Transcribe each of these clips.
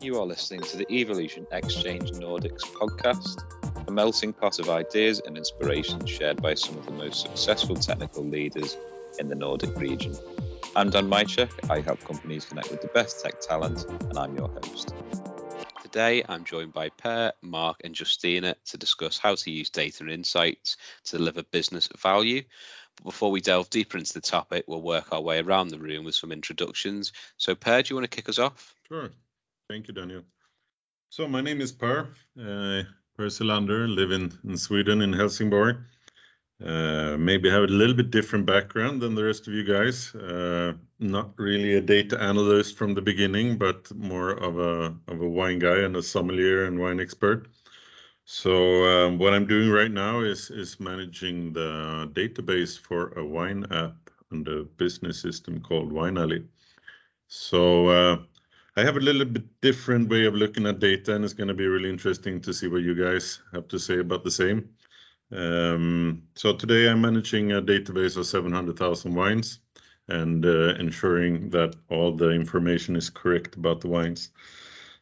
You are listening to the Evolution Exchange Nordics podcast, a melting pot of ideas and inspiration shared by some of the most successful technical leaders in the Nordic region. I'm Dan Mycek. I help companies connect with the best tech talent, and I'm your host. Today, I'm joined by Per, Mark, and Justina to discuss how to use data and insights to deliver business value. But before we delve deeper into the topic, we'll work our way around the room with some introductions. So, Per, do you want to kick us off? Sure. Thank you, Daniel. So, my name is Per. Uh, per Celander, live in, in Sweden, in Helsingborg. Uh, maybe have a little bit different background than the rest of you guys. Uh, not really a data analyst from the beginning, but more of a of a wine guy and a sommelier and wine expert. So um, what I'm doing right now is is managing the database for a wine app and a business system called Wineally. So uh, I have a little bit different way of looking at data, and it's going to be really interesting to see what you guys have to say about the same. Um, so today I'm managing a database of 700,000 wines and uh, ensuring that all the information is correct about the wines.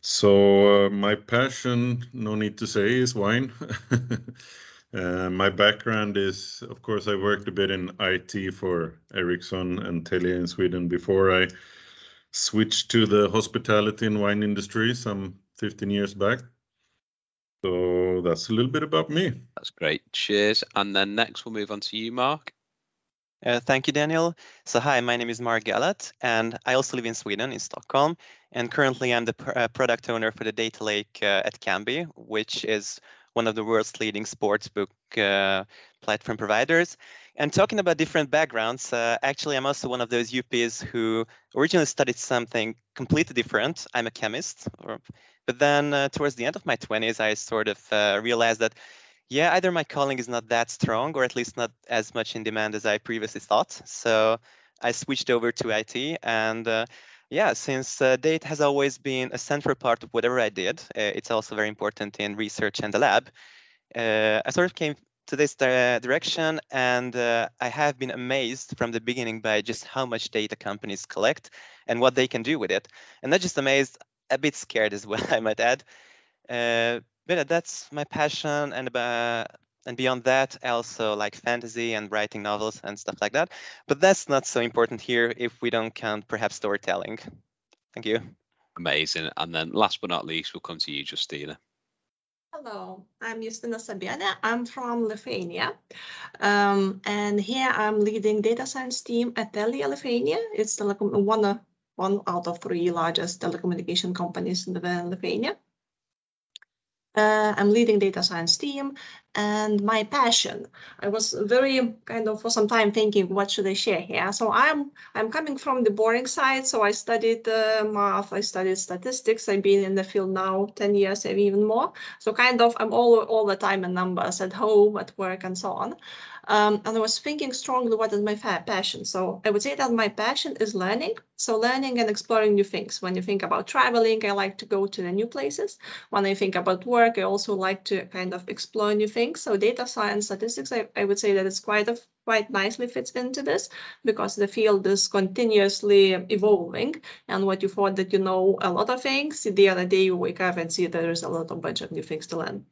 So uh, my passion, no need to say, is wine. uh, my background is, of course, I worked a bit in IT for Ericsson and Telia in Sweden before I switched to the hospitality and wine industry some 15 years back. So that's a little bit about me. That's great. Cheers. And then next we'll move on to you, Mark. Uh, thank you, Daniel. So hi, my name is Mark Galat, and I also live in Sweden, in Stockholm. And currently I'm the pr- uh, product owner for the data lake uh, at Kambi, which is one of the world's leading sportsbook uh, platform providers. And talking about different backgrounds, uh, actually, I'm also one of those UPs who originally studied something completely different. I'm a chemist, or, but then uh, towards the end of my 20s, I sort of uh, realized that, yeah, either my calling is not that strong, or at least not as much in demand as I previously thought. So I switched over to IT, and uh, yeah, since uh, data has always been a central part of whatever I did, uh, it's also very important in research and the lab. I sort of came to this direction and uh, i have been amazed from the beginning by just how much data companies collect and what they can do with it and not just amazed a bit scared as well i might add uh, but that's my passion and uh, and beyond that also like fantasy and writing novels and stuff like that but that's not so important here if we don't count perhaps storytelling thank you amazing and then last but not least we'll come to you justina Hello, I'm Justina Sabiene. I'm from Lithuania. Um, and here I'm leading data science team at Telia Lithuania. It's telecom- one, one out of three largest telecommunication companies in Lithuania. Uh, I'm leading data science team and my passion. I was very kind of for some time thinking, what should I share here? So I'm I'm coming from the boring side. So I studied uh, math, I studied statistics. I've been in the field now 10 years, maybe even more. So kind of I'm all all the time in numbers at home, at work, and so on. Um, and I was thinking strongly, what is my passion? So I would say that my passion is learning. So learning and exploring new things. When you think about traveling, I like to go to the new places. When I think about work, I also like to kind of explore new things. So data science, statistics, I, I would say that it's quite a quite nicely fits into this because the field is continuously evolving. And what you thought that you know a lot of things, the other day you wake up and see there is a lot of bunch of new things to learn.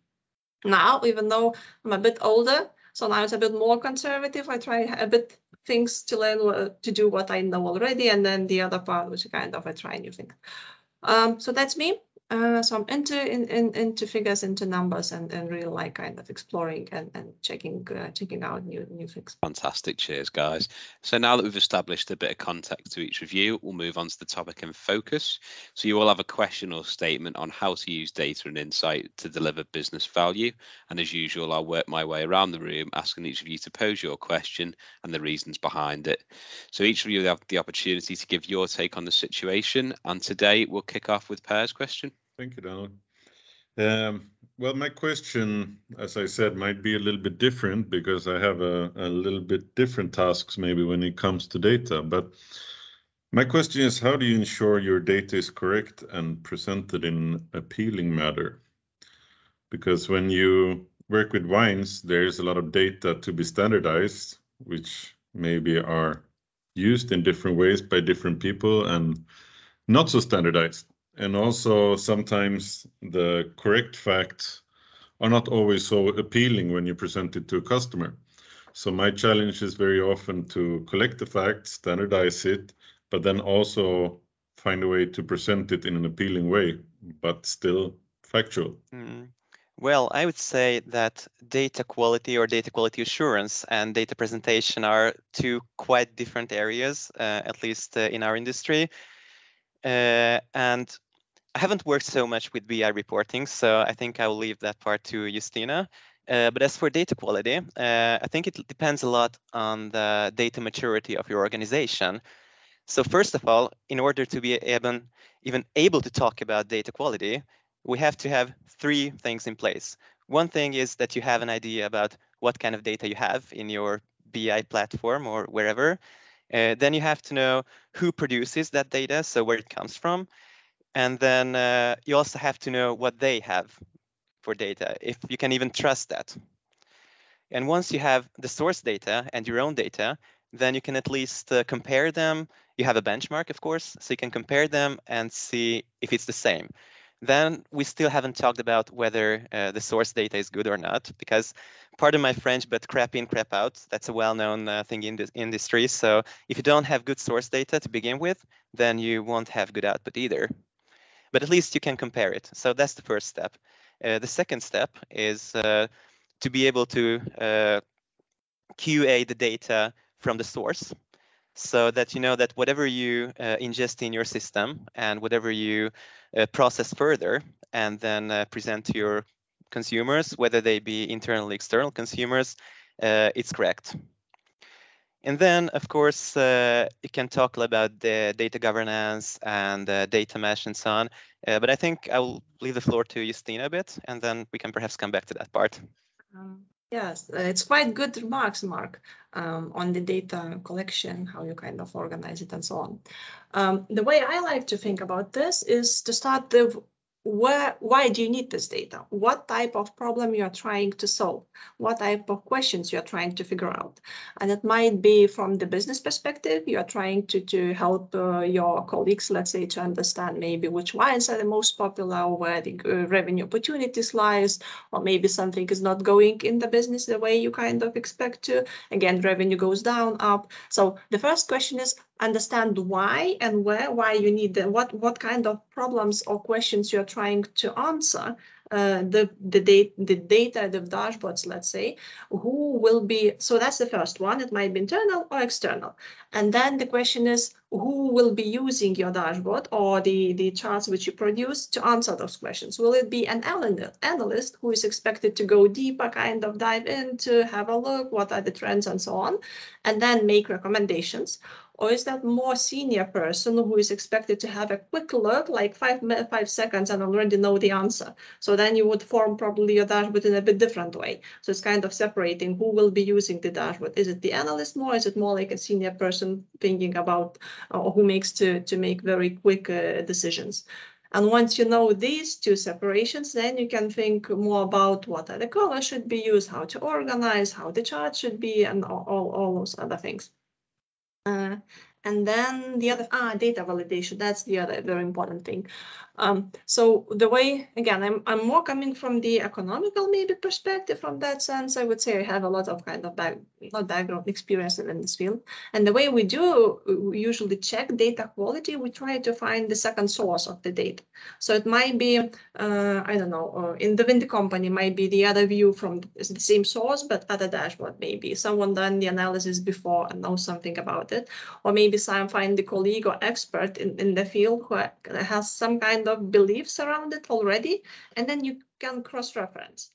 Now, even though I'm a bit older, so now it's a bit more conservative. I try a bit things to learn to do what I know already, and then the other part, which kind of I try new things. Um, so that's me. Uh, so I'm into in, in, into figures, into numbers, and, and really like kind of exploring and, and checking uh, checking out new new things. Fantastic, cheers, guys. So now that we've established a bit of context to each of you, we'll move on to the topic and focus. So you all have a question or statement on how to use data and insight to deliver business value. And as usual, I'll work my way around the room, asking each of you to pose your question and the reasons behind it. So each of you have the opportunity to give your take on the situation. And today we'll kick off with Per's question. Thank you, Donald. Um, well, my question, as I said, might be a little bit different because I have a, a little bit different tasks maybe when it comes to data. But my question is, how do you ensure your data is correct and presented in appealing manner? Because when you work with wines, there's a lot of data to be standardized, which maybe are used in different ways by different people and not so standardized. And also sometimes the correct facts are not always so appealing when you present it to a customer. So my challenge is very often to collect the facts, standardize it, but then also find a way to present it in an appealing way, but still factual. Mm. Well, I would say that data quality or data quality assurance and data presentation are two quite different areas, uh, at least uh, in our industry. Uh, and I haven't worked so much with BI reporting, so I think I will leave that part to Justina. Uh, but as for data quality, uh, I think it depends a lot on the data maturity of your organization. So first of all, in order to be even, even able to talk about data quality, we have to have three things in place. One thing is that you have an idea about what kind of data you have in your BI platform or wherever. Uh, then you have to know who produces that data, so where it comes from. And then uh, you also have to know what they have for data, if you can even trust that. And once you have the source data and your own data, then you can at least uh, compare them. You have a benchmark, of course, so you can compare them and see if it's the same. Then we still haven't talked about whether uh, the source data is good or not, because pardon my French, but crap in, crap out, that's a well-known uh, thing in this industry. So if you don't have good source data to begin with, then you won't have good output either. But at least you can compare it. So that's the first step. Uh, the second step is uh, to be able to uh, QA the data from the source so that you know that whatever you uh, ingest in your system and whatever you uh, process further and then uh, present to your consumers, whether they be internal external consumers, it's correct. And then, of course, uh, you can talk about the data governance and uh, data mesh and so on. Uh, but I think I will leave the floor to Justina a bit, and then we can perhaps come back to that part. Um, yes, uh, it's quite good remarks, Mark, um, on the data collection, how you kind of organize it and so on. Um, the way I like to think about this is to start with where, why do you need this data? What type of problem you are trying to solve? What type of questions you are trying to figure out? And it might be from the business perspective, you are trying to, to help uh, your colleagues, let's say, to understand maybe which wines are the most popular, where the uh, revenue opportunities lies, or maybe something is not going in the business the way you kind of expect to. Again, revenue goes down, up. So the first question is, understand why and where, why you need them, what, what kind of problems or questions you're trying to answer, uh, the, the, data, the data, the dashboards, let's say, who will be, so that's the first one, it might be internal or external. And then the question is, who will be using your dashboard or the, the charts which you produce to answer those questions? Will it be an analyst who is expected to go deeper, kind of dive in to have a look, what are the trends and so on, and then make recommendations? Or is that more senior person who is expected to have a quick look, like five, five seconds and already know the answer? So then you would form probably your dashboard in a bit different way. So it's kind of separating who will be using the dashboard. Is it the analyst more? Is it more like a senior person thinking about or uh, who makes to, to make very quick uh, decisions? And once you know these two separations, then you can think more about what are the colors should be used, how to organize, how the chart should be, and all, all, all those other things. Uh, and then the other, ah, data validation, that's the other very important thing. Um, so the way, again, I'm, I'm more coming from the economical maybe perspective from that sense. I would say I have a lot of kind of back, not background experience in this field. And the way we do we usually check data quality, we try to find the second source of the data. So it might be, uh, I don't know, uh, in the Vindy company might be the other view from the same source, but other dashboard maybe. Someone done the analysis before and knows something about it. Or maybe some find the colleague or expert in, in the field who has some kind of beliefs around it already, and then you can cross-reference.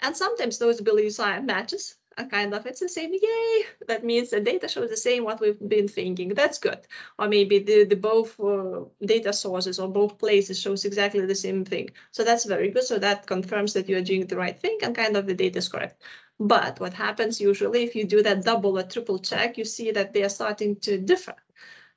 And sometimes those beliefs are matches, and kind of it's the same, yay! That means the data shows the same what we've been thinking. That's good. Or maybe the, the both uh, data sources or both places shows exactly the same thing. So that's very good. So that confirms that you're doing the right thing and kind of the data is correct. But what happens usually if you do that double or triple check, you see that they are starting to differ.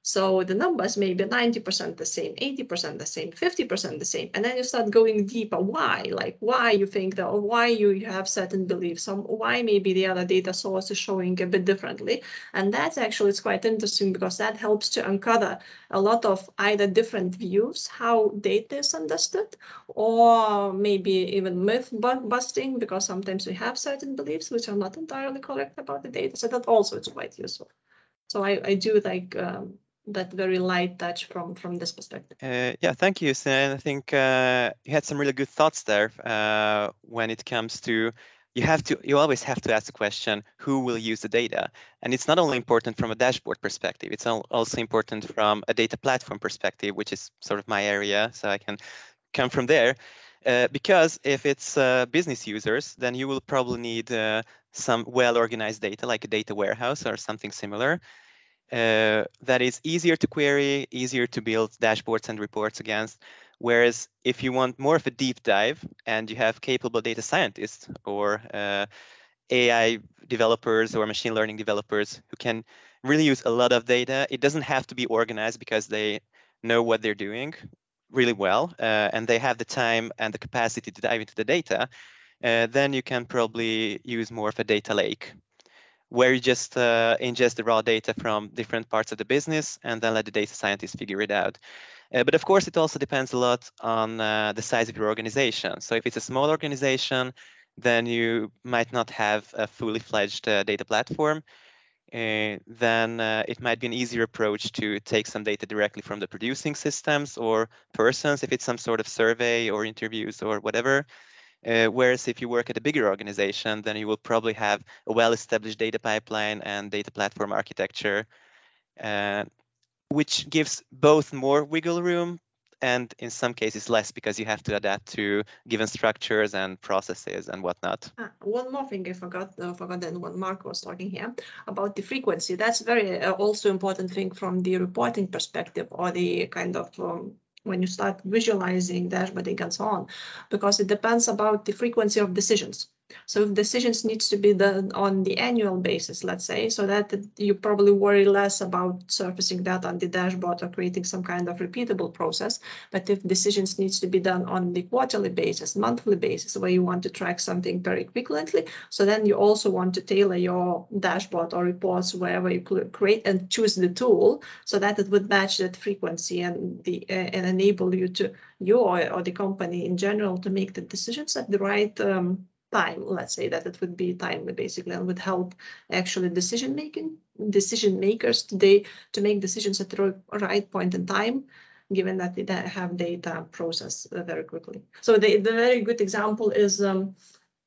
So the numbers may be 90% the same, 80% the same, 50% the same. And then you start going deeper. Why? Like why you think that, or why you have certain beliefs, some, why maybe the other data source is showing a bit differently. And that's actually, it's quite interesting because that helps to uncover a lot of either different views, how data is understood, or maybe even myth busting, because sometimes we have certain beliefs which are not entirely correct about the data. So that also is quite useful. So I, I do like um, that very light touch from from this perspective. Uh, yeah, thank you, Sin. I think uh, you had some really good thoughts there uh, when it comes to you have to you always have to ask the question who will use the data and it's not only important from a dashboard perspective it's also important from a data platform perspective which is sort of my area so i can come from there uh, because if it's uh, business users then you will probably need uh, some well organized data like a data warehouse or something similar uh, that is easier to query, easier to build dashboards and reports against. Whereas if you want more of a deep dive and you have capable data scientists or uh, AI developers or machine learning developers who can really use a lot of data, it doesn't have to be organized because they know what they're doing really well uh, and they have the time and the capacity to dive into the data, uh, then you can probably use more of a data lake where you just uh, ingest the raw data from different parts of the business and then let the data scientists figure it out. Uh, but of course, it also depends a lot on uh, the size of your organization. So if it's a small organization, then you might not have a fully fledged uh, data platform. Uh, then uh, it might be an easier approach to take some data directly from the producing systems or persons if it's some sort of survey or interviews or whatever. Uh, whereas if you work at a bigger organization, then you will probably have a well-established data pipeline and data platform architecture, uh, which gives both more wiggle room and in some cases less because you have to adapt to given structures and processes and whatnot. Ah, one more thing I forgot, uh, forgot then when Mark was talking here about the frequency. That's very uh, also important thing from the reporting perspective or the kind of um, when you start visualizing dashboarding and so on, because it depends about the frequency of decisions. So if decisions needs to be done on the annual basis, let's say, so that you probably worry less about surfacing that on the dashboard or creating some kind of repeatable process. But if decisions needs to be done on the quarterly basis, monthly basis, where you want to track something very quickly, so then you also want to tailor your dashboard or reports wherever you create and choose the tool so that it would match that frequency and the uh, and enable you to you or, or the company in general to make the decisions at the right um, time let's say that it would be timely basically and would help actually decision making decision makers today to make decisions at the right point in time given that they have data processed uh, very quickly. So the, the very good example is um,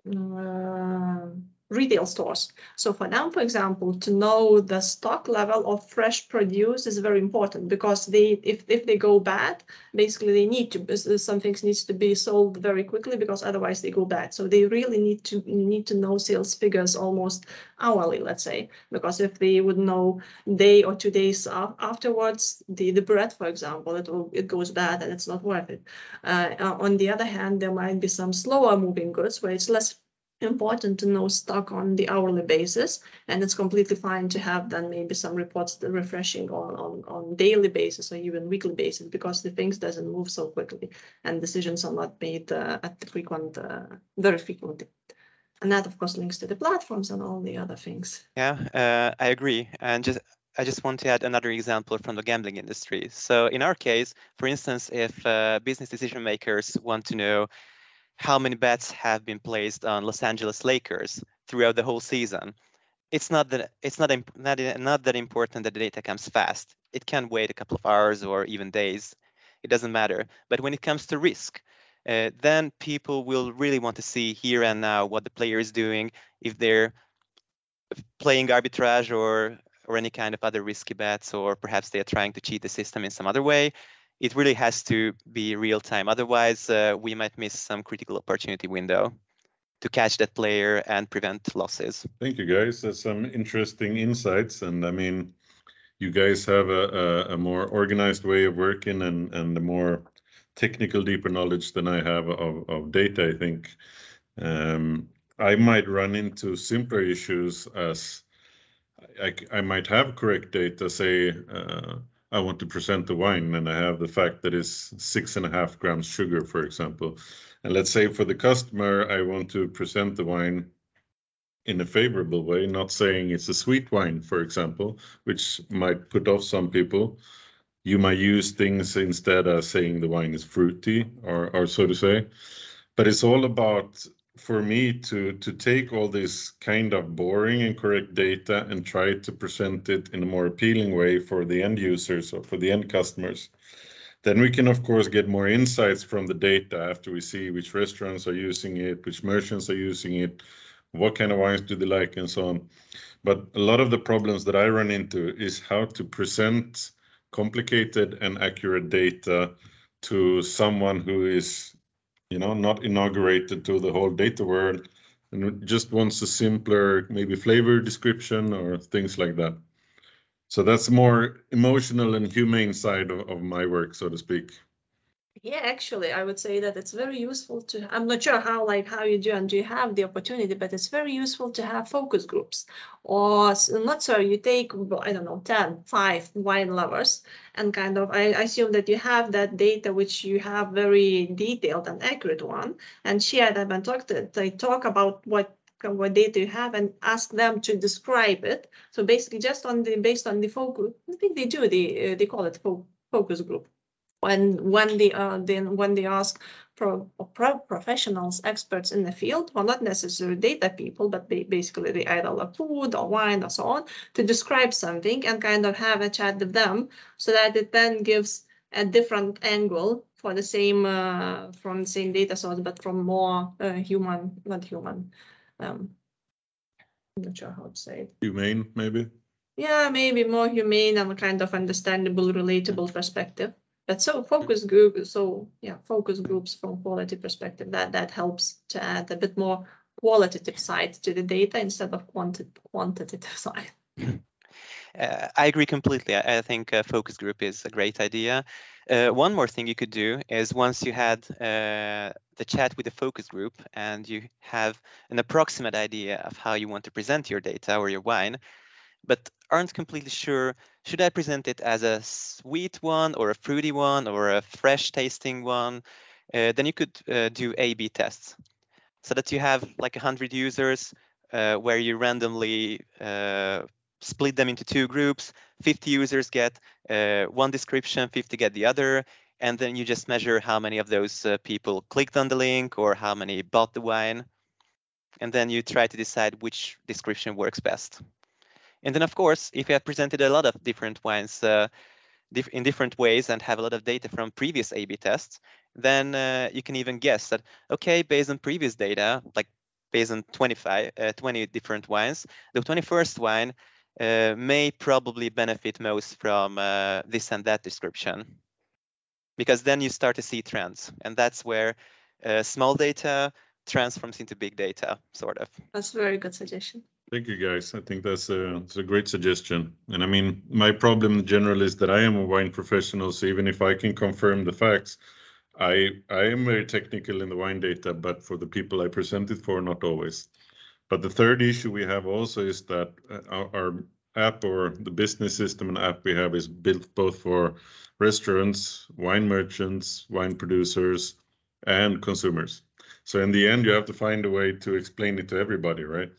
uh, retail stores. So for them, for example, to know the stock level of fresh produce is very important because they, if, if they go bad, basically they need to, some things needs to be sold very quickly because otherwise they go bad. So they really need to need to know sales figures almost hourly, let's say, because if they would know day or two days afterwards, the, the bread, for example, it will, it goes bad and it's not worth it. Uh, on the other hand, there might be some slower moving goods where it's less important to know stock on the hourly basis and it's completely fine to have then maybe some reports refreshing on, on on daily basis or even weekly basis because the things doesn't move so quickly and decisions are not made uh, at the frequent uh, very frequently. And that of course links to the platforms and all the other things. Yeah uh, i agree. And just I just want to add another example from the gambling industry. So in our case, for instance, if uh, business decision makers want to know how many bets have been placed on Los Angeles Lakers throughout the whole season. It's not that it's not not, not that important that the data comes fast. It can wait a couple of hours or even days. It doesn't matter. But when it comes to risk, uh, then people will really want to see here and now what the player is doing, if they're playing arbitrage or or any kind of other risky bets, or perhaps they are trying to cheat the system in some other way it really has to be real time. Otherwise, uh, we might miss some critical opportunity window to catch that player and prevent losses. Thank you, guys. That's some interesting insights. And I mean, you guys have a, a, a more organized way of working and, and a more technical, deeper knowledge than I have of, of data, I think. Um, I might run into simpler issues as I, I might have correct data, say, uh, I want to present the wine and I have the fact that it's six and a half grams sugar, for example. And let's say for the customer, I want to present the wine in a favorable way, not saying it's a sweet wine, for example, which might put off some people. You might use things instead of saying the wine is fruity, or, or so to say. But it's all about for me to to take all this kind of boring and correct data and try to present it in a more appealing way for the end users or for the end customers. Then we can of course get more insights from the data after we see which restaurants are using it which merchants are using it what kind of wines do they like and so on. But a lot of the problems that i run into is how to present complicated and accurate data to someone who is you know, not inaugurated to the whole data world and just wants a simpler maybe flavor description or things like that. So that's more emotional and humane side of, of my work, so to speak. Yeah, actually, I would say that it's very useful to. I'm not sure how like how you do and do you have the opportunity, but it's very useful to have focus groups, or not so you take I don't know 10, 5 wine lovers, and kind of I assume that you have that data which you have very detailed and accurate one, and share them and talk to they talk about what what data you have and ask them to describe it. So basically, just on the based on the focus, I think they do the uh, they call it fo focus group when when they uh, then when they ask pro, pro professionals, experts in the field, well, not necessarily data people, but they, basically they either love food or wine or so on, to describe something and kind of have a chat with them, so that it then gives a different angle for the same uh, from the same data source, but from more uh, human, not human. Um, I'm not sure how to say it. Humane, maybe. Yeah, maybe more humane and kind of understandable, relatable perspective but so focus group so yeah focus groups from quality perspective that that helps to add a bit more qualitative side to the data instead of quanti- quantitative side uh, I agree completely. I, I think a focus group is a great idea. Uh, one more thing you could do is once you had uh, the chat with the focus group and you have an approximate idea of how you want to present your data or your wine, but aren't completely sure should I present it as a sweet one or a fruity one or a fresh tasting one, uh, then you could uh, do A-B tests so that you have like 100 users uh, where you randomly uh, split them into two groups. 50 users get uh, one description, 50 get the other, and then you just measure how many of those uh, people clicked on the link or how many bought the wine. And then you try to decide which description works best. And then, of course, if you have presented a lot of different wines uh, diff in different ways and have a lot of data from previous A/B tests, then uh, you can even guess that okay, based on previous data, like based on 25, uh, 20 different wines, the 21st wine uh, may probably benefit most from uh, this and that description, because then you start to see trends, and that's where uh, small data transforms into big data, sort of. That's a very good suggestion. Thank you, guys. I think that's a, that's a great suggestion. And I mean, my problem in general is that I am a wine professional, so even if I can confirm the facts, I I am very technical in the wine data, but for the people I present it for, not always. But the third issue we have also is that uh, our, our app or the business system and app we have is built both for restaurants, wine merchants, wine producers, and consumers. So in the end, you have to find a way to explain it to everybody, right?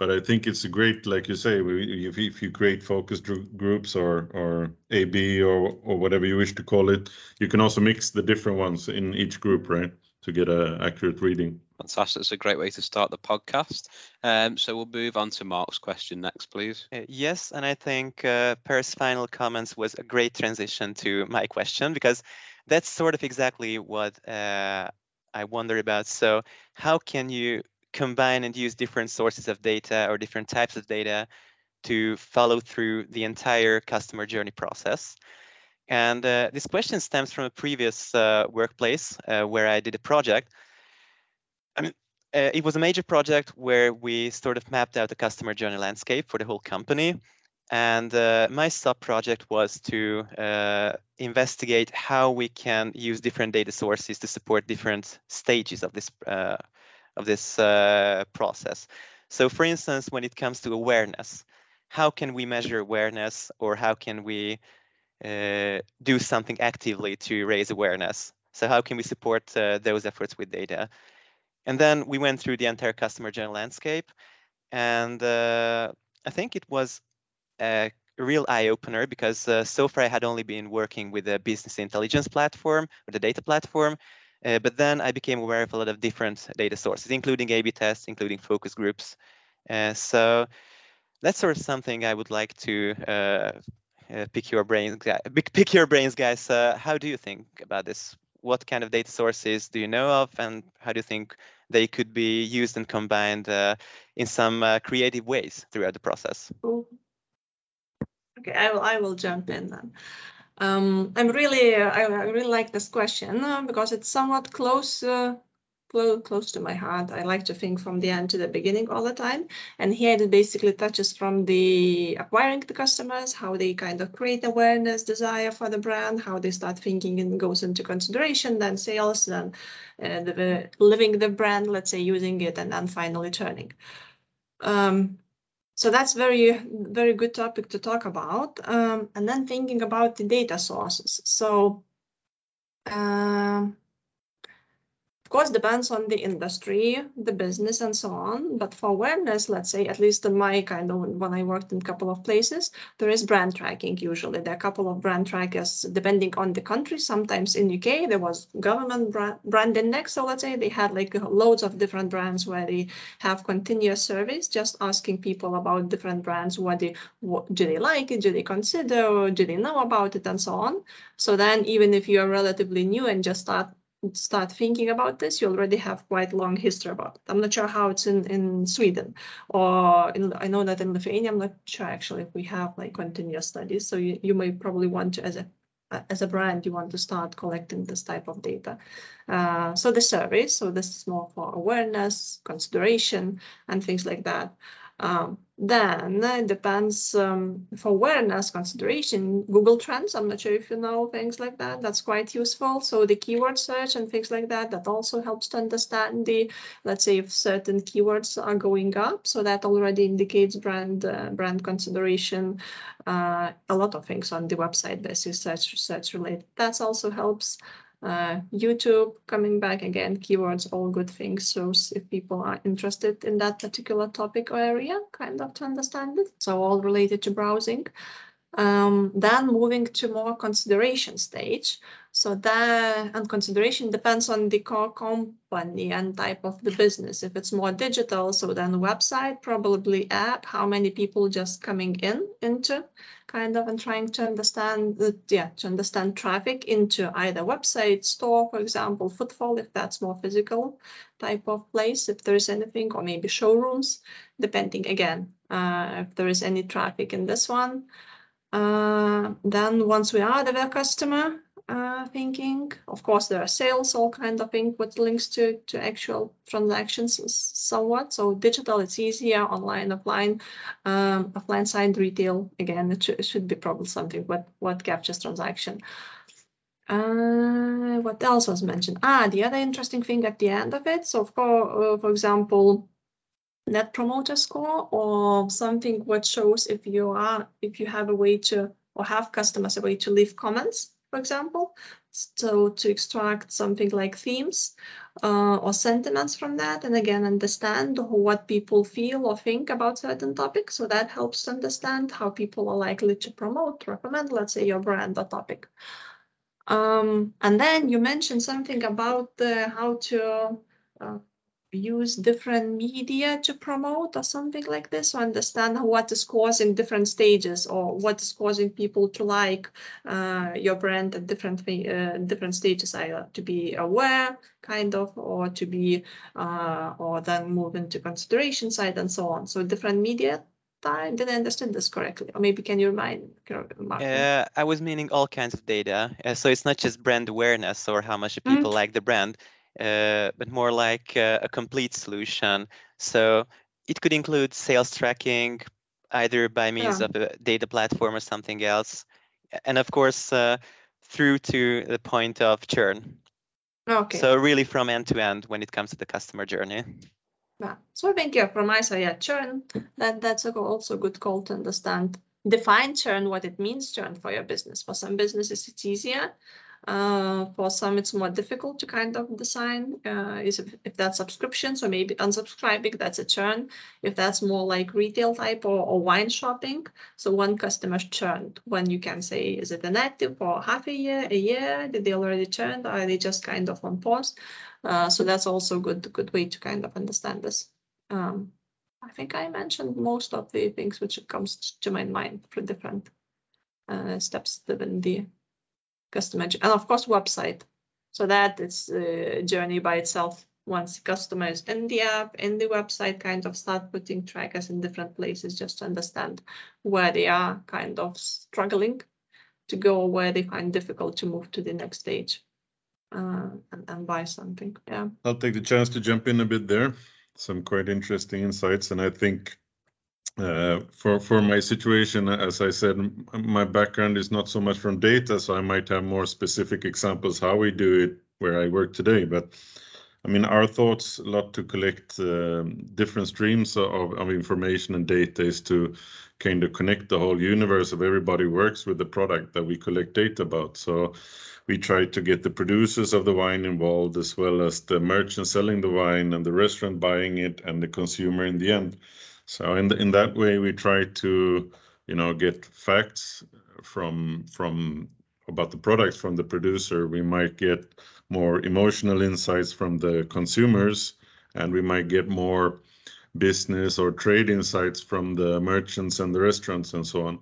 But I think it's a great, like you say, if, if you create focus groups or or AB or or whatever you wish to call it, you can also mix the different ones in each group, right, to get an accurate reading. Fantastic! It's a great way to start the podcast. Um, so we'll move on to Mark's question next, please. Uh, yes, and I think uh, Per's final comments was a great transition to my question because that's sort of exactly what uh, I wonder about. So how can you combine and use different sources of data or different types of data to follow through the entire customer journey process. And uh, this question stems from a previous uh, workplace uh, where I did a project. I mean, uh, it was a major project where we sort of mapped out the customer journey landscape for the whole company. And uh, my sub project was to uh, investigate how we can use different data sources to support different stages of this of this uh, process. So for instance, when it comes to awareness, how can we measure awareness or how can we uh, do something actively to raise awareness. So how can we support uh, those efforts with data? And then we went through the entire customer journey landscape, and uh, I think it was a real eye opener because uh, so far I had only been working with a business intelligence platform or the data platform, uh, but then I became aware of a lot of different data sources, including A/B tests, including focus groups. Uh, so that's sort of something I would like to uh, uh, pick your brains, pick your brains, guys. how do you think about this? What kind of data sources do you know of, and how do you think they could be used and combined in some creative ways throughout the process? Okay, I will I will jump in then. Um, I'm really I, really like this question uh, because it's somewhat close uh, close to my heart. I like to think from the end to the beginning all the time. And here it basically touches from the acquiring the customers, how they kind of create awareness, desire for the brand, how they start thinking and goes into consideration, then sales, then uh, the, living the brand, let's say using it, and then finally turning. Um, so that's very, very good topic to talk about. Um, and then thinking about the data sources. So of course, depends on the industry, the business, and so on. But for awareness, let's say, at least in my kind of when I worked in a couple of places, there is brand tracking usually. There are a couple of brand trackers depending on the country. Sometimes in UK there was government brand, brand index. So let's say they had like loads of different brands where they have continuous surveys, just asking people about different brands. What they what, do they like it? Do they consider? Do they know about it? And so on. So then even if you are relatively new and just start start thinking about this, you already have quite long history about it. I'm not sure how it's in, in Sweden or in, I know that in Lithuania, I'm not sure actually if we have like continuous studies. So you, you may probably want to, as a as a brand, you want to start collecting this type of data. Uh, so the surveys, so this is more for awareness, consideration, and things like that. Um, then it depends um, for awareness consideration, Google Trends. I'm not sure if you know things like that. That's quite useful. So the keyword search and things like that, that also helps to understand the, let's say if certain keywords are going up. So that already indicates brand uh, brand consideration. Uh, a lot of things on the website basis search search related. That also helps. Uh, YouTube coming back again, keywords, all good things. So if people are interested in that particular topic or area, kind of to understand it. So all related to browsing. Um, then moving to more consideration stage. So that and consideration depends on the core company and type of the business. If it's more digital, so then website, probably app, how many people just coming in into kind of and trying to understand the, yeah, to understand traffic into either website, store, for example, footfall, if that's more physical type of place, if there's anything, or maybe showrooms, depending again, uh, if there is any traffic in this one. Uh, then once we are the customer, uh, thinking. Of course, there are sales, all kind of things with links to, to actual transactions somewhat. So digital, it's easier, online, offline, um, offline side retail, again, it, sh it should be probably something what, what captures transaction. Uh, what else was mentioned? Ah, the other interesting thing at the end of it. So, for, uh, for example, net promoter score or something what shows if you are if you have a way to or have customers a way to leave comments for example. So to extract something like themes uh, or sentiments from that, and again, understand what people feel or think about certain topics. So that helps understand how people are likely to promote, recommend, let's say, your brand or topic. Um, and then you mentioned something about the, how to uh, use different media to promote or something like this or understand what is causing different stages or what is causing people to like uh, your brand at different uh, different stages either to be aware kind of or to be uh, or then move into consideration side and so on. So different media time did i understand this correctly? Or maybe can you remind uh, i was meaning all kinds of data. Uh, so it's not just brand awareness or how much people mm -hmm. like the brand but more like uh, a complete solution. So it could include sales tracking, either by means yeah. of a data platform or something else, and of course uh, through to the point of churn. Okay. So really from end to end when it comes to the customer journey. Yeah. So I think yeah, from my side, yeah, churn. That that's also a good call to understand define churn, what it means churn for your business. For some businesses, it's easier. Uh, for some, it's more difficult to kind of design. Uh, is if, if, that's subscription, so maybe unsubscribing, that's a churn. If that's more like retail type or, or wine shopping, so one customer churned, when you can say, is it an active for half a year, a year? Did they already churned? Or are they just kind of on pause? Uh, so that's also good, good way to kind of understand this. Um, I think I mentioned most of the things which comes to my mind for different uh, steps within the customer and of course website. So that it's a journey by itself. Once customers in the app in the website kind of start putting trackers in different places just to understand where they are kind of struggling to go where they find difficult to move to the next stage uh, and, and buy something. Yeah. I'll take the chance to jump in a bit there. Some quite interesting insights and i think uh, for for my situation, as I said, my background is not so much from data, so I might have more specific examples how we do it where I work today. But I mean, our thoughts a lot to collect uh, different streams of, of information and data is to kind of connect the whole universe of everybody works with the product that we collect data about. So we try to get the producers of the wine involved as well as the merchant selling the wine and the restaurant buying it and the consumer in the end so in the, in that way, we try to you know get facts from from about the product from the producer. We might get more emotional insights from the consumers, and we might get more business or trade insights from the merchants and the restaurants and so on.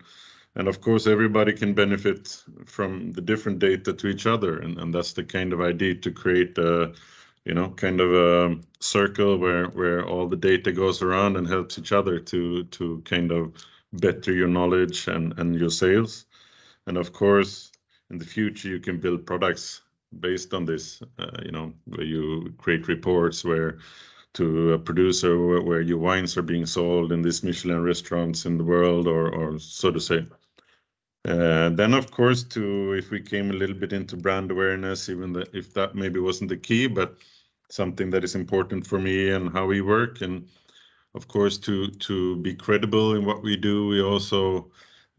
And of course, everybody can benefit from the different data to each other, and, and that's the kind of idea to create a you know kind of a circle where where all the data goes around and helps each other to to kind of better your knowledge and and your sales. And of course in the future you can build products based on this uh, you know where you create reports where to a producer where, where, your wines are being sold in these michelin restaurants in the world or or so to say uh, then of course to if we came a little bit into brand awareness even the, if that maybe wasn't the key but something that is important for me and how we work. And of course, to to be credible in what we do, we also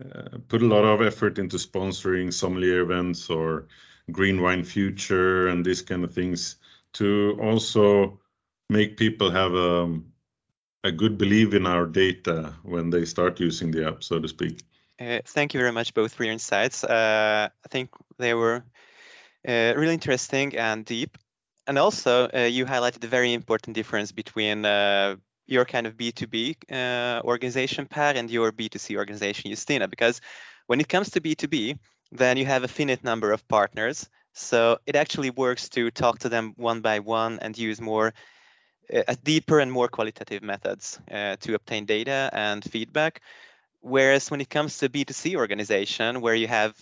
uh, put a lot of effort into sponsoring sommelier events or Green Wine Future and these kind of things to also make people have a, um, a good belief in our data when they start using the app, so to speak. Uh, thank you very much both for your insights. Uh, I think they were uh, really interesting and deep and also uh, you highlighted a very important difference between uh, your kind of B2B uh, organization, Per, and your B2C organization, Justina, because when it comes to B2B, then you have a finite number of partners. So it actually works to talk to them one by one and use more deeper and more qualitative methods to obtain data and feedback. Whereas when it comes to B2C organization, where you have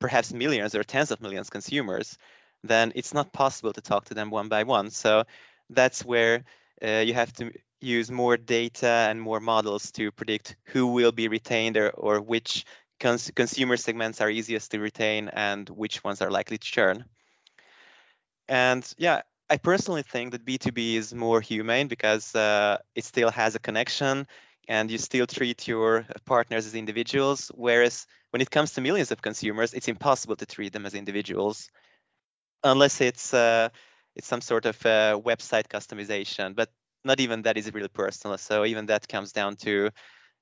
perhaps millions or tens of millions consumers, then it's not possible to talk to them one by one. So that's where uh, you have to use more data and more models to predict who will be retained or, or which cons consumer segments are easiest to retain and which ones are likely to churn. And yeah, I personally think that B2B is more humane because uh, it still has a connection and you still treat your partners as individuals. Whereas when it comes to millions of consumers, it's impossible to treat them as individuals unless it's uh, it's some sort of uh, website customization. But not even that is really personal. So even that comes down to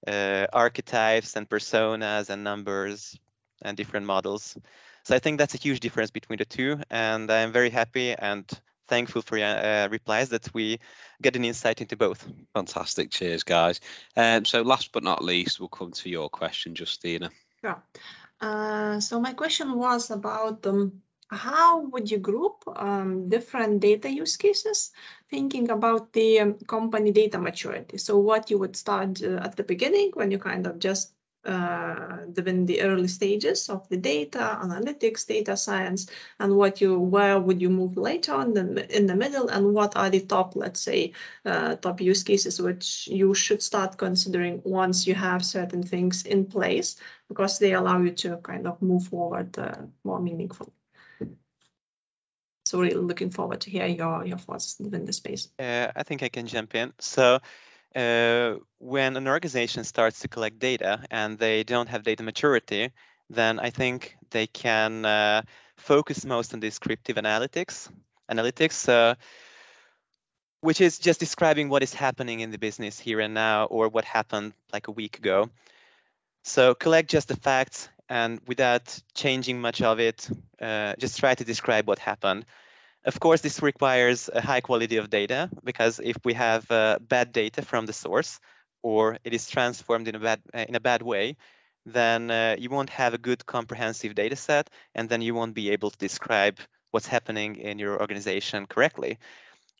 uh, archetypes and personas and numbers and different models. So I think that's a huge difference between the two, and I'm very happy and thankful for your uh, replies that we get an insight into both. Fantastic. Cheers, guys. Um, so last but not least, we'll come to your question, Justina. Yeah. Uh, so my question was about um, how would you group um, different data use cases thinking about the um, company data maturity so what you would start uh, at the beginning when you kind of just uh, in the early stages of the data analytics data science and what you where would you move later on the, in the middle and what are the top let's say uh, top use cases which you should start considering once you have certain things in place because they allow you to kind of move forward uh, more meaningfully so really looking forward to hear your, your thoughts in the space. Uh, I think I can jump in. So uh, when an organization starts to collect data and they don't have data maturity, then I think they can uh, focus most on descriptive analytics, analytics, uh, which is just describing what is happening in the business here and now or what happened like a week ago. So collect just the facts and without changing much of it, uh, just try to describe what happened. Of course, this requires a high quality of data because if we have uh, bad data from the source or it is transformed in a bad uh, in a bad way, then uh, you won't have a good comprehensive data set and then you won't be able to describe what's happening in your organization correctly.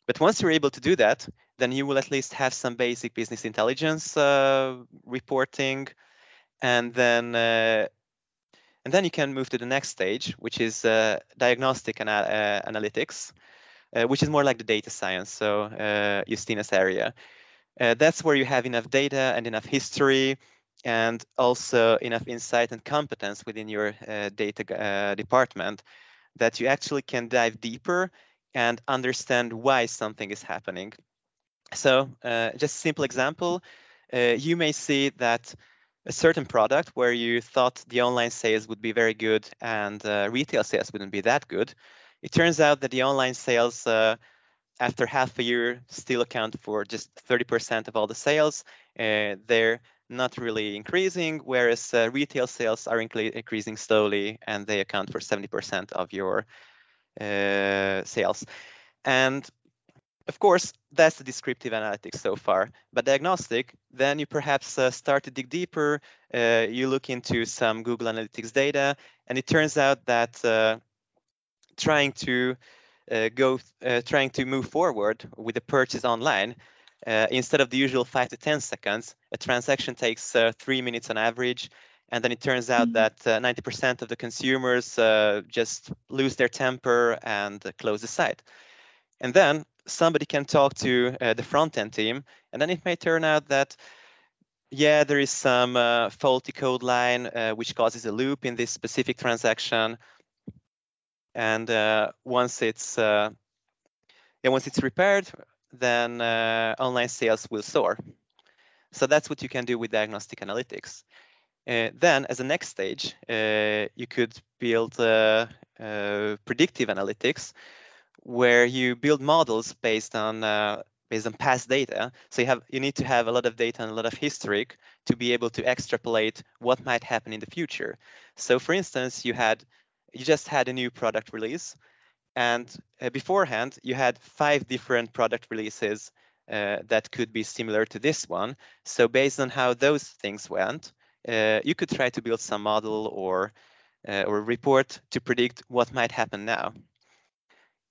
But once you're able to do that, then you will at least have some basic business intelligence uh, reporting, and then uh, and then you can move to the next stage, which is uh, diagnostic uh, analytics, uh, which is more like the data science, so uh, Justina's area. that's where you have enough data and enough history and also enough insight and competence within your data department that you actually can dive deeper and understand why something is happening. So uh, just simple example, uh, you may see that a certain product where you thought the online sales would be very good and uh, retail sales wouldn't be that good. It turns out that the online sales uh, after half a year still account for just 30% of all the sales. Uh, they're not really increasing, whereas uh, retail sales are increasing slowly and they account for 70% of your uh, sales. And of course, that's the descriptive analytics so far. But diagnostic, then you perhaps uh, start to dig deeper. Uh, you look into some Google Analytics data, and it turns out that uh, trying to uh, go, uh, trying to move forward with a purchase online, uh, instead of the usual five to 10 seconds, a transaction takes three minutes on average. And then it turns out mm -hmm. that 90% of the consumers just lose their temper and close the site. And then somebody can talk to uh, the front end team, and then it may turn out that yeah, there is some uh, faulty code line uh, which causes a loop in this specific transaction, and uh, once it's uh, yeah, once it's repaired, then uh, online sales will soar. So that's what you can do with diagnostic analytics. then, as a next stage, you could build predictive analytics, where you build models based on uh, based on past data. So you have you need to have a lot of data and a lot of history to be able to extrapolate what might happen in the future. So for instance, you had you just had a new product release, and uh, beforehand you had five different product releases uh, that could be similar to this one. So based on how those things went, uh, you could try to build some model or uh, or report to predict what might happen now.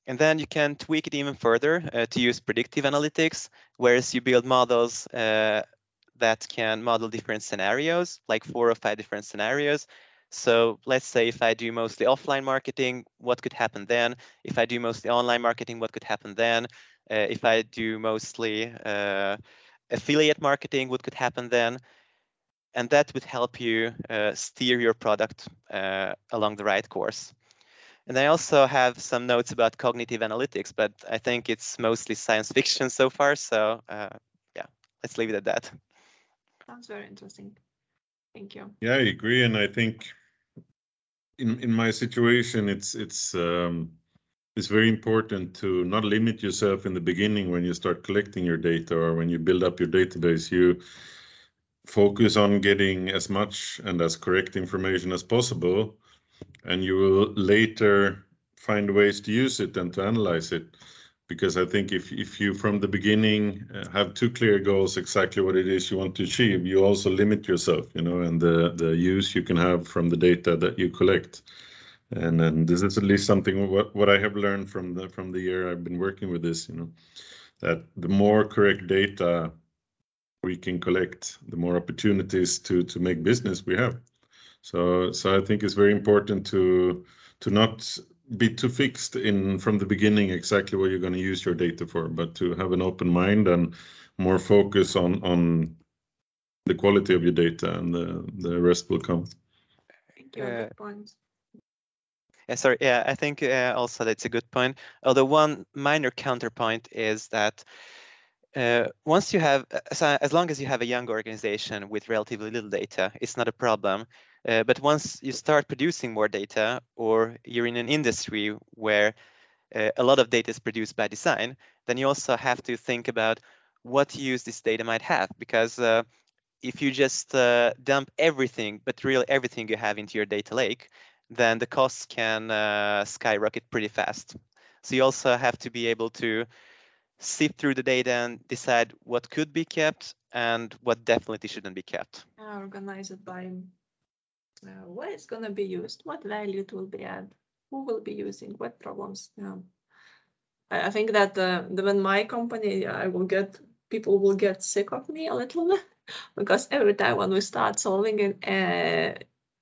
And then you can tweak it even further uh, to use predictive analytics, whereas you build models uh, that can model different scenarios, like four or five different scenarios. So let's say if I do mostly offline marketing, what could happen then? If I do mostly online marketing, what could happen then? Uh, if I do mostly uh, affiliate marketing, what could happen then? And that would help you uh, steer your product uh, along the right course. And I also have some notes about cognitive analytics, but I think it's mostly science fiction so far. So uh, yeah, let's leave it at that. Sounds very interesting. Thank you. Yeah, I agree, and I think in in my situation, it's it's um, it's very important to not limit yourself in the beginning when you start collecting your data or when you build up your database. You focus on getting as much and as correct information as possible and you will later find ways to use it and to analyze it. Because i think if, if you from the beginning uh, have two clear goals exactly what it is you want to achieve you also limit yourself you know and the the use you can have from the data that you collect. And and this is at least something what, what i have learned from the from the year i've been working with this you know that the more correct data we can collect the more opportunities to to make business we have so, so I think it's very important to to not be too fixed in from the beginning exactly what you're going to use your data for, but to have an open mind and more focus on on the quality of your data, and the the rest will come. Thank you. Uh, good point. Yeah, sorry. Yeah, I think uh, also that's a good point. Although one minor counterpoint is that uh, once you have, uh, as long as you have a young organization with relatively little data, it's not a problem. Uh, but once you start producing more data, or you're in an industry where uh, a lot of data is produced by design, then you also have to think about what use this data might have. Because uh, if you just uh, dump everything, but really everything you have into your data lake, then the costs can skyrocket pretty fast. So you also have to be able to sift through the data and decide what could be kept and what definitely shouldn't be kept. Organize it by uh, where it's going to be used, what value it will be added, who will be using, what problems. I, I think that uh, when my company, I will get people will get sick of me a little bit because every time when we start solving it, uh,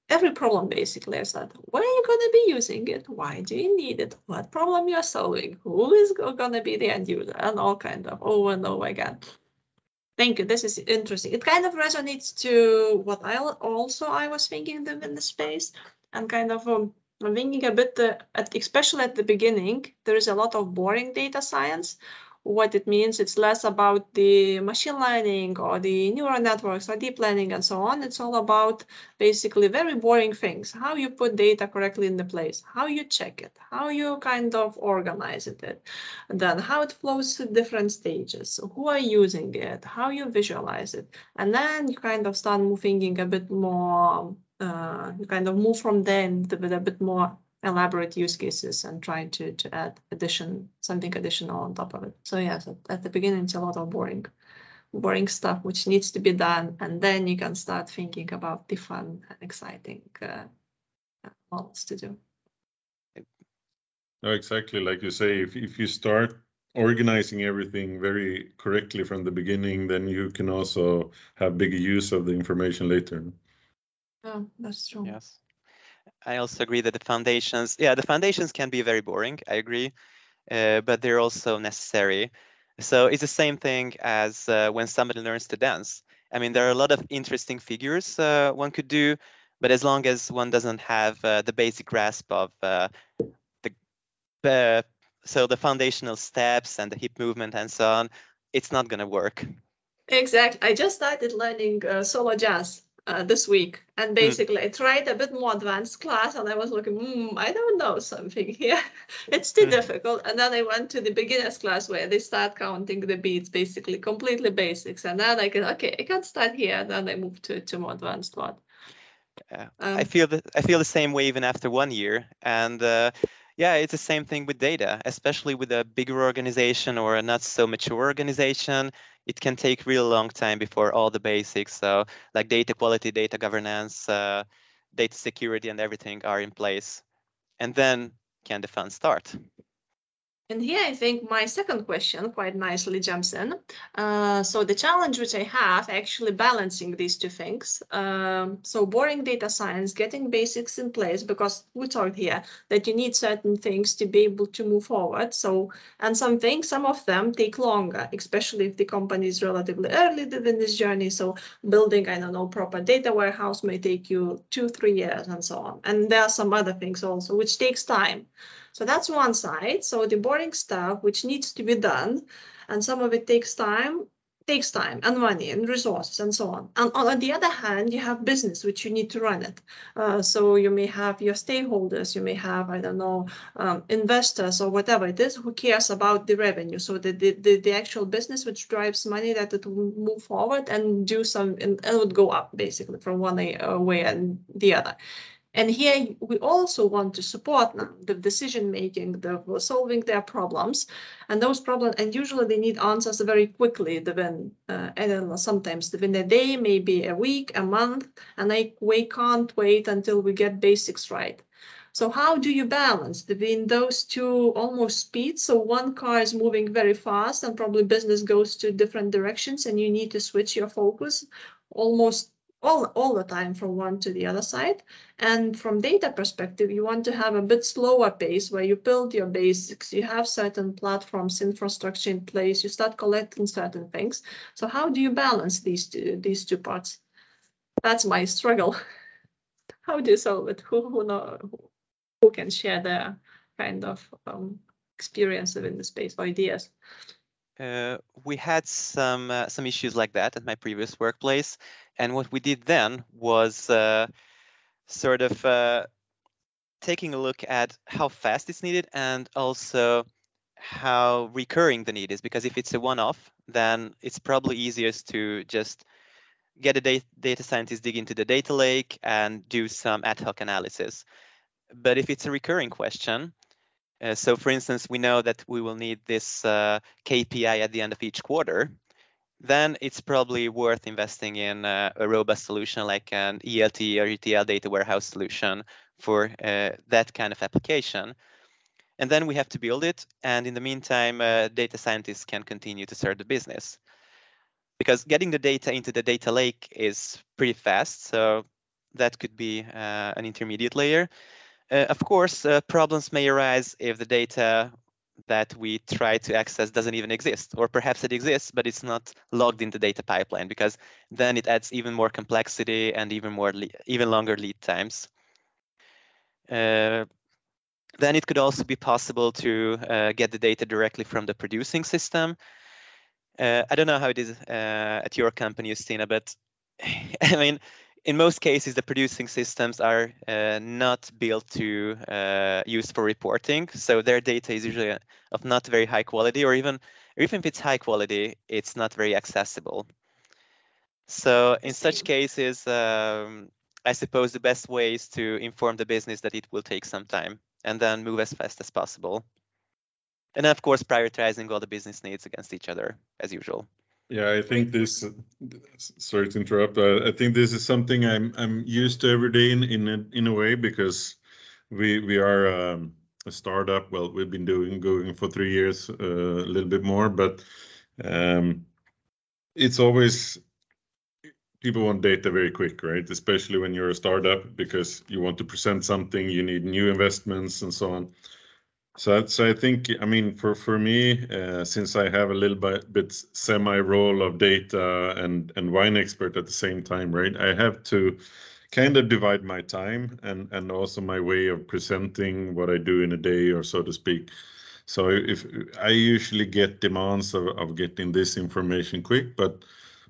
every problem basically I said, where are you going to be using it? Why do you need it? What problem you're solving? Who is going to be the end user? And all kind of over and over again. Thank you. This is interesting. It kind of resonates to what I also I was thinking in the space and kind of um, thinking a bit, uh, at, especially at the beginning, there is a lot of boring data science what it means. It's less about the machine learning or the neural networks or deep learning and so on. It's all about basically very boring things. How you put data correctly in the place, how you check it, how you kind of organize it, then how it flows to different stages, who are using it, how you visualize it. And then you kind of start moving in a bit more, uh, you kind of move from there with a bit more elaborate use cases and try to to add addition something additional on top of it. So yes, at, at the beginning it's a lot of boring boring stuff which needs to be done and then you can start thinking about the fun and exciting uh, models to do. No, exactly like you say, if if you start organizing everything very correctly from the beginning, then you can also have bigger use of the information later. Yeah, that's true. Yes. I also agree that the foundations, yeah, the foundations can be very boring. I agree, uh, but they're also necessary. So it's the same thing as uh, when somebody learns to dance. I mean, there are a lot of interesting figures uh, one could do, but as long as one doesn't have uh, the basic grasp of uh, the so the foundational steps and the hip movement and so on, it's not going to work. Exactly. I just started learning uh, solo jazz uh, this week. And hmm. basically, mm. I tried a bit more advanced class, and I was looking, mm, I don't know something here. it's too mm. difficult. And then I went to the beginners class where they start counting the beats, basically completely basics. And then I can, okay, I can start here. And then I move to to more advanced one. Yeah, um, I feel that I feel the same way even after one year, and. Uh, yeah, it's the same thing with data, especially with a bigger organization or a not so mature organization it can take real long time before all the basics, so like data quality, data governance, uh, data security, and everything are in place. And then can the fun start? And here I think my second question quite nicely jumps in. Uh, so the challenge which I have actually balancing these two things. Um, so boring data science, getting basics in place because we talked here that you need certain things to be able to move forward. So and some things, some of them take longer, especially if the company is relatively early in this journey. So building, I don't know, proper data warehouse may take you two, three years and so on. And there are some other things also which takes time. So that's one side. So the boring stuff, which needs to be done, and some of it takes time, takes time and money and resources and so on. And on the other hand, you have business, which you need to run it. Uh, so you may have your stakeholders, you may have, I don't know, um, investors or whatever it is who cares about the revenue. So the, the, the, the, actual business which drives money that it will move forward and do some, and it would go up basically from one way and the other. And here we also want to support them, the decision making, the solving their problems, and those problems. And usually they need answers very quickly. Within uh, and sometimes within a day, maybe a week, a month, and they we can't wait until we get basics right. So how do you balance between those two almost speeds? So one car is moving very fast, and probably business goes to different directions, and you need to switch your focus almost all, all the time from one to the other side. And from data perspective, you want to have a bit slower pace where you build your basics, you have certain platforms, infrastructure in place, you start collecting certain things. So how do you balance these two, these two parts? That's my struggle. how do you solve it? Who, who, know, who can share their kind of um, experience within the space or ideas? Uh, we had some uh, some issues like that at my previous workplace, and what we did then was uh, sort of uh, taking a look at how fast it's needed and also how recurring the need is. Because if it's a one-off, then it's probably easiest to just get a data, data scientist dig into the data lake and do some ad hoc analysis. But if it's a recurring question, uh, so for instance, we know that we will need this uh, KPI at the end of each quarter, then it's probably worth investing in uh, a robust solution like an ELT or ETL data warehouse solution for uh, that kind of application. And then we have to build it. And in the meantime, uh, data scientists can continue to serve the business. Because getting the data into the data lake is pretty fast. So that could be an intermediate layer. Uh, of course, uh, problems may arise if the data that we try to access doesn't even exist, or perhaps it exists, but it's not logged in the data pipeline, because then it adds even more complexity and even more, even longer lead times. Uh, then it could also be possible to uh, get the data directly from the producing system. Uh, I don't know how it is uh, at your company, Justina, but I mean, in most cases, the producing systems are uh, not built to uh, use for reporting. So their data is usually of not very high quality, or even, or even if it's high quality, it's not very accessible. So in such cases, um, I suppose the best way is to inform the business that it will take some time and then move as fast as possible. And of course, prioritizing all the business needs against each other as usual. Yeah, I think this. Sorry to interrupt. Uh, I think this is something I'm I'm used to every day in in a, in a way because we we are um, a startup. Well, we've been doing going for three years, uh, a little bit more, but um, it's always people want data very quick, right? Especially when you're a startup because you want to present something, you need new investments and so on. So, so I think, I mean, for for me, uh, since I have a little bit, bit semi role of data and and wine expert at the same time, right? I have to kind of divide my time and and also my way of presenting what I do in a day, or so to speak. So if I usually get demands of, of getting this information quick, but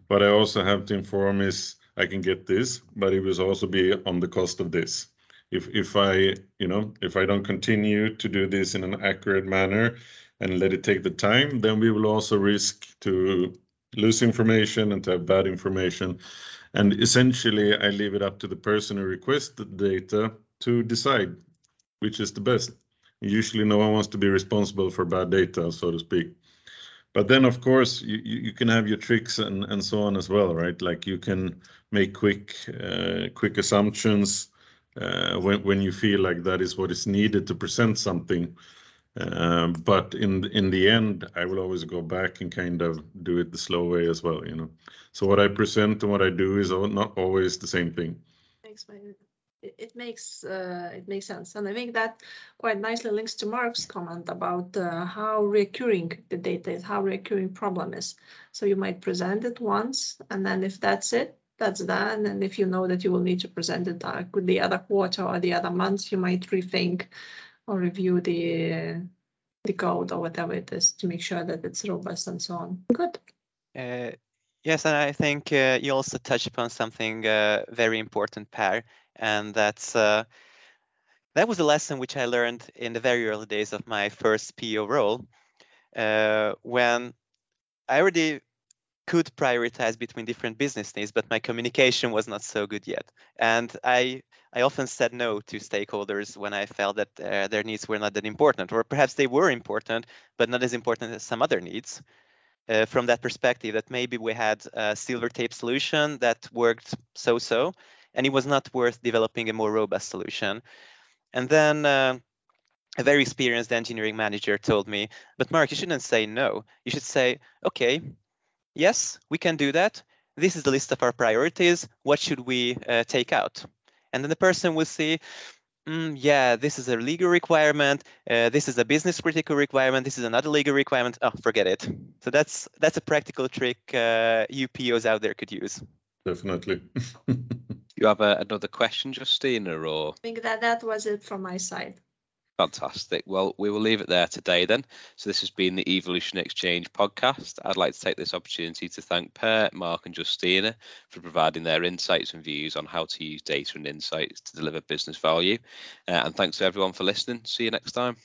what I also have to inform is I can get this, but it will also be on the cost of this if if I you know if I don't continue to do this in an accurate manner and let it take the time, then we will also risk to lose information and to have bad information. And essentially, I leave it up to the person who requests the data to decide which is the best. Usually, no one wants to be responsible for bad data, so to speak. But then, of course, you, you can have your tricks and, and so on as well, right? Like you can make quick uh, quick assumptions when when you feel like that is what is needed to present something. Um, but in in the end, I will always go back and kind of do it the slow way as well. You know, so what I present and what I do is not always the same thing. Thanks, makes uh, it makes sense, and I think that quite nicely links to Mark's comment about uh, how recurring the data is, how recurring problem is. So you might present it once, and then if that's it, that's done. And if you know that you will need to present it uh, the other quarter or the other month, you might rethink or review the the code or whatever it is to make sure that it's robust and so on. Good. Uh, yes, and I think uh, you also touched upon something uh, very important, Per, and that's uh, that was a lesson which I learned in the very early days of my first PO role, uh, when I already could prioritize between different business needs, but my communication was not so good yet. And I I often said no to stakeholders when I felt that uh, their needs were not that important, or perhaps they were important, but not as important as some other needs. Uh, from that perspective, that maybe we had a silver tape solution that worked so-so, and it was not worth developing a more robust solution. And then uh, a very experienced engineering manager told me, but Mark, you shouldn't say no. You should say, okay, yes, we can do that. This is the list of our priorities. What should we uh, take out? And then the person will see, mm, yeah, this is a legal requirement. Uh, this is a business critical requirement. This is another legal requirement. Oh, forget it. So that's that's a practical trick uh, you POs out there could use. Definitely. you have a, another question, Justina, or? I think that that was it from my side. Fantastic. Well, we will leave it there today then. So this has been the Evolution Exchange podcast. I'd like to take this opportunity to thank Per, Mark and Justina for providing their insights and views on how to use data and insights to deliver business value. Uh, and thanks to everyone for listening. See you next time.